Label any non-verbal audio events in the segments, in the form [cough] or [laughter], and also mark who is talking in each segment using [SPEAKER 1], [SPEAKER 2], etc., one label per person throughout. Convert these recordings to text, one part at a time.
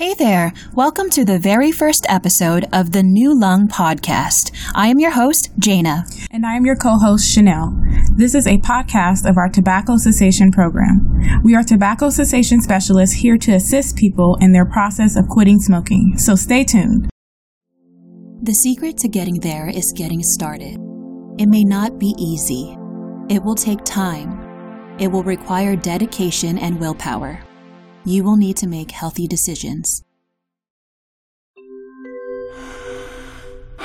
[SPEAKER 1] Hey there! Welcome to the very first episode of the New Lung Podcast. I am your host, Jana.
[SPEAKER 2] And I am your co host, Chanel. This is a podcast of our tobacco cessation program. We are tobacco cessation specialists here to assist people in their process of quitting smoking. So stay tuned.
[SPEAKER 1] The secret to getting there is getting started. It may not be easy, it will take time, it will require dedication and willpower you will need to make healthy decisions. [sighs]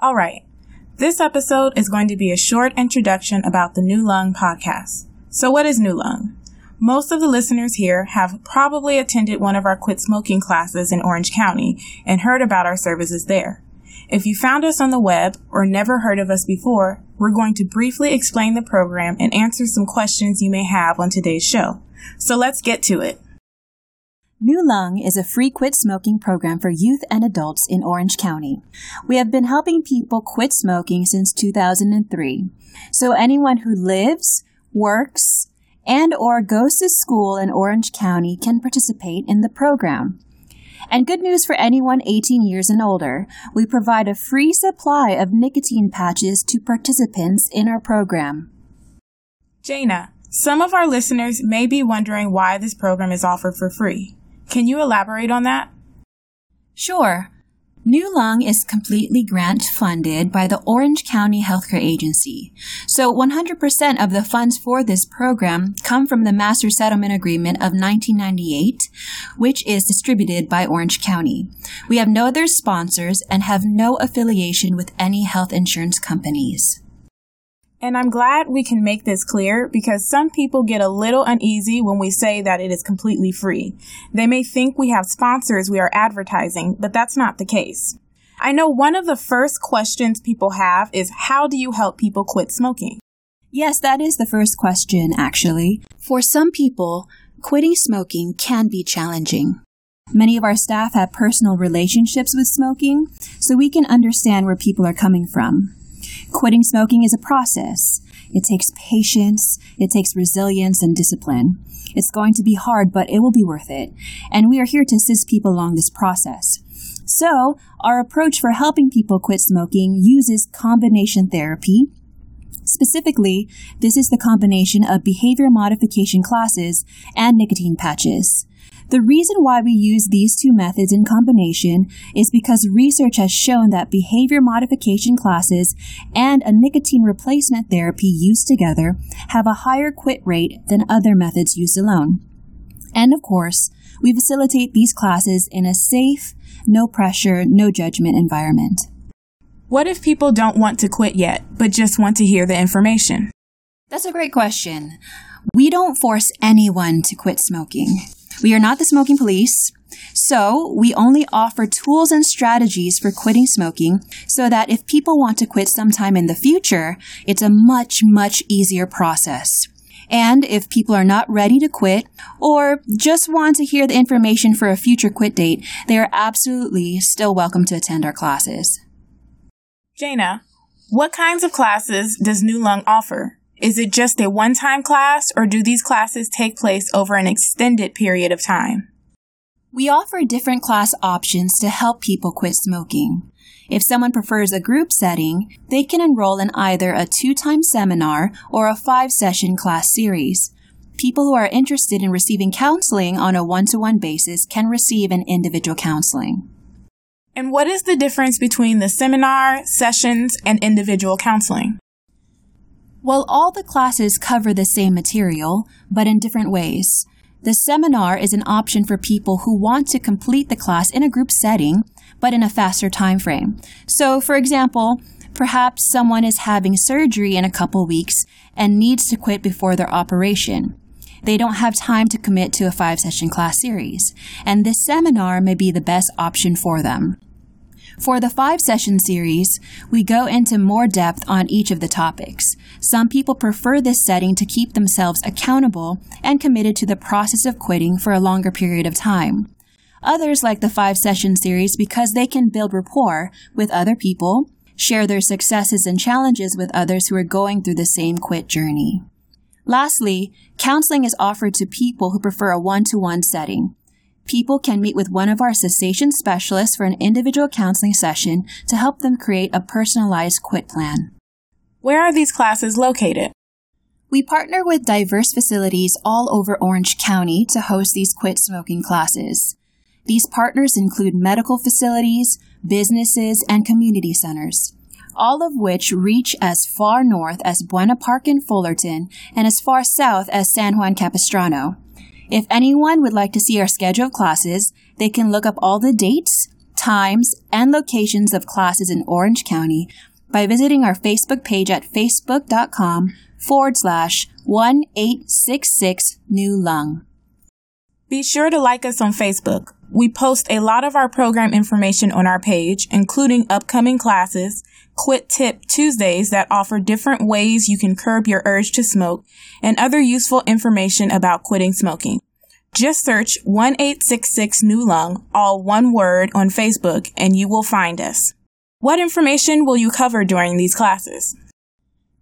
[SPEAKER 2] All right. This episode is going to be a short introduction about the New Lung podcast. So, what is New Lung? Most of the listeners here have probably attended one of our quit smoking classes in Orange County and heard about our services there. If you found us on the web or never heard of us before, we're going to briefly explain the program and answer some questions you may have on today's show. So let's get to it.
[SPEAKER 1] New Lung is a free quit smoking program for youth and adults in Orange County. We have been helping people quit smoking since 2003. So anyone who lives, works, and or goes to school in Orange County can participate in the program. And good news for anyone 18 years and older. We provide a free supply of nicotine patches to participants in our program.
[SPEAKER 2] Jana, some of our listeners may be wondering why this program is offered for free. Can you elaborate on that?
[SPEAKER 1] Sure. New Lung is completely grant funded by the Orange County Healthcare Agency. So 100% of the funds for this program come from the Master Settlement Agreement of 1998, which is distributed by Orange County. We have no other sponsors and have no affiliation with any health insurance companies.
[SPEAKER 2] And I'm glad we can make this clear because some people get a little uneasy when we say that it is completely free. They may think we have sponsors we are advertising, but that's not the case. I know one of the first questions people have is how do you help people quit smoking?
[SPEAKER 1] Yes, that is the first question, actually. For some people, quitting smoking can be challenging. Many of our staff have personal relationships with smoking, so we can understand where people are coming from. Quitting smoking is a process. It takes patience, it takes resilience and discipline. It's going to be hard, but it will be worth it. And we are here to assist people along this process. So, our approach for helping people quit smoking uses combination therapy. Specifically, this is the combination of behavior modification classes and nicotine patches. The reason why we use these two methods in combination is because research has shown that behavior modification classes and a nicotine replacement therapy used together have a higher quit rate than other methods used alone. And of course, we facilitate these classes in a safe, no pressure, no judgment environment.
[SPEAKER 2] What if people don't want to quit yet, but just want to hear the information?
[SPEAKER 1] That's a great question. We don't force anyone to quit smoking. We are not the smoking police. So we only offer tools and strategies for quitting smoking so that if people want to quit sometime in the future, it's a much, much easier process. And if people are not ready to quit or just want to hear the information for a future quit date, they are absolutely still welcome to attend our classes.
[SPEAKER 2] Jana, what kinds of classes does New Lung offer? Is it just a one time class or do these classes take place over an extended period of time?
[SPEAKER 1] We offer different class options to help people quit smoking. If someone prefers a group setting, they can enroll in either a two time seminar or a five session class series. People who are interested in receiving counseling on a one to one basis can receive an individual counseling.
[SPEAKER 2] And what is the difference between the seminar, sessions, and individual counseling?
[SPEAKER 1] Well, all the classes cover the same material, but in different ways. The seminar is an option for people who want to complete the class in a group setting, but in a faster time frame. So, for example, perhaps someone is having surgery in a couple weeks and needs to quit before their operation. They don't have time to commit to a five session class series, and this seminar may be the best option for them. For the five session series, we go into more depth on each of the topics. Some people prefer this setting to keep themselves accountable and committed to the process of quitting for a longer period of time. Others like the five session series because they can build rapport with other people, share their successes and challenges with others who are going through the same quit journey. Lastly, counseling is offered to people who prefer a one-to-one setting. People can meet with one of our cessation specialists for an individual counseling session to help them create a personalized quit plan.
[SPEAKER 2] Where are these classes located?
[SPEAKER 1] We partner with diverse facilities all over Orange County to host these quit smoking classes. These partners include medical facilities, businesses, and community centers, all of which reach as far north as Buena Park in Fullerton and as far south as San Juan Capistrano. If anyone would like to see our schedule of classes, they can look up all the dates, times, and locations of classes in Orange County by visiting our Facebook page at facebook.com forward slash 1866 New Lung.
[SPEAKER 2] Be sure to like us on Facebook. We post a lot of our program information on our page, including upcoming classes, Quit Tip Tuesdays that offer different ways you can curb your urge to smoke, and other useful information about quitting smoking. Just search 1866 New Lung, all one word, on Facebook, and you will find us. What information will you cover during these classes?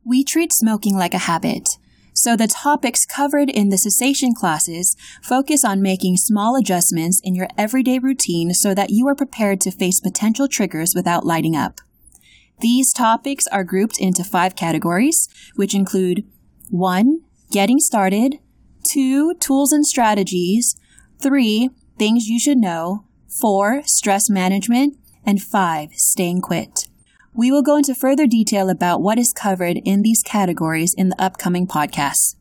[SPEAKER 1] We treat smoking like a habit. So the topics covered in the cessation classes focus on making small adjustments in your everyday routine so that you are prepared to face potential triggers without lighting up. These topics are grouped into five categories, which include 1. Getting started, 2. Tools and strategies, 3. Things you should know, 4. Stress management, and 5. Staying quit. We will go into further detail about what is covered in these categories in the upcoming podcasts.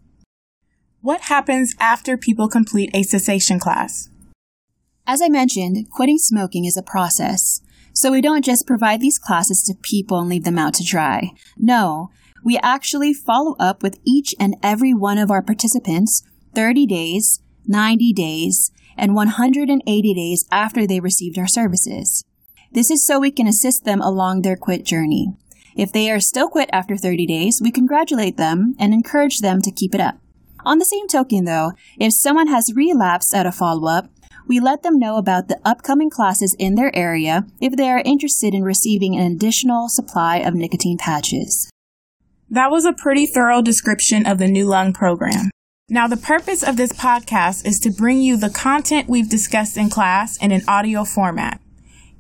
[SPEAKER 2] What happens after people complete a cessation class?
[SPEAKER 1] As I mentioned, quitting smoking is a process. So we don't just provide these classes to people and leave them out to dry. No, we actually follow up with each and every one of our participants 30 days, 90 days, and 180 days after they received our services. This is so we can assist them along their quit journey. If they are still quit after 30 days, we congratulate them and encourage them to keep it up. On the same token, though, if someone has relapsed at a follow up, we let them know about the upcoming classes in their area if they are interested in receiving an additional supply of nicotine patches.
[SPEAKER 2] That was a pretty thorough description of the New Lung program. Now, the purpose of this podcast is to bring you the content we've discussed in class in an audio format.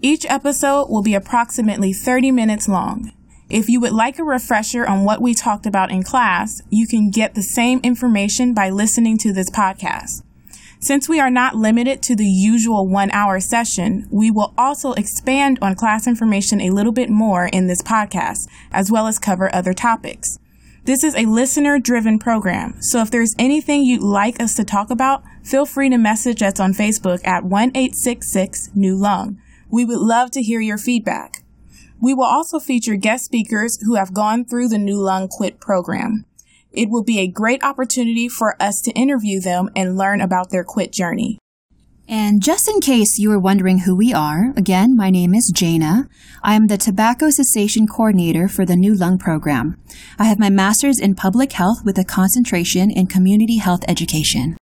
[SPEAKER 2] Each episode will be approximately 30 minutes long. If you would like a refresher on what we talked about in class, you can get the same information by listening to this podcast. Since we are not limited to the usual one hour session, we will also expand on class information a little bit more in this podcast, as well as cover other topics. This is a listener driven program, so if there's anything you'd like us to talk about, feel free to message us on Facebook at 1866 New Lung. We would love to hear your feedback. We will also feature guest speakers who have gone through the New Lung Quit program. It will be a great opportunity for us to interview them and learn about their quit journey.
[SPEAKER 1] And just in case you are wondering who we are, again, my name is Jana. I am the Tobacco Cessation Coordinator for the New Lung Program. I have my master's in public health with a concentration in community health education.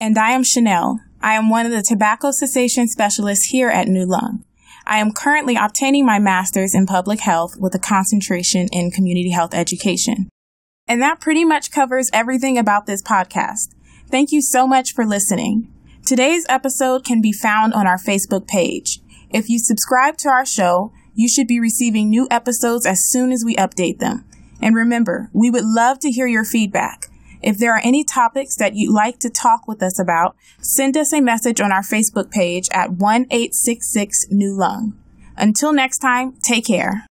[SPEAKER 2] And I am Chanel. I am one of the tobacco cessation specialists here at New Lung. I am currently obtaining my master's in public health with a concentration in community health education. And that pretty much covers everything about this podcast. Thank you so much for listening. Today's episode can be found on our Facebook page. If you subscribe to our show, you should be receiving new episodes as soon as we update them. And remember, we would love to hear your feedback. If there are any topics that you'd like to talk with us about, send us a message on our Facebook page at 1866 New Lung. Until next time, take care.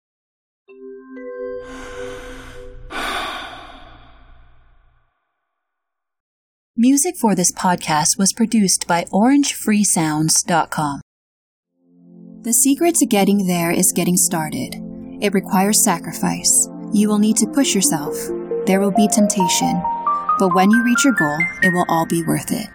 [SPEAKER 1] Music for this podcast was produced by OrangeFreeSounds.com. The secret to getting there is getting started. It requires sacrifice. You will need to push yourself. There will be temptation but when you reach your goal, it will all be worth it.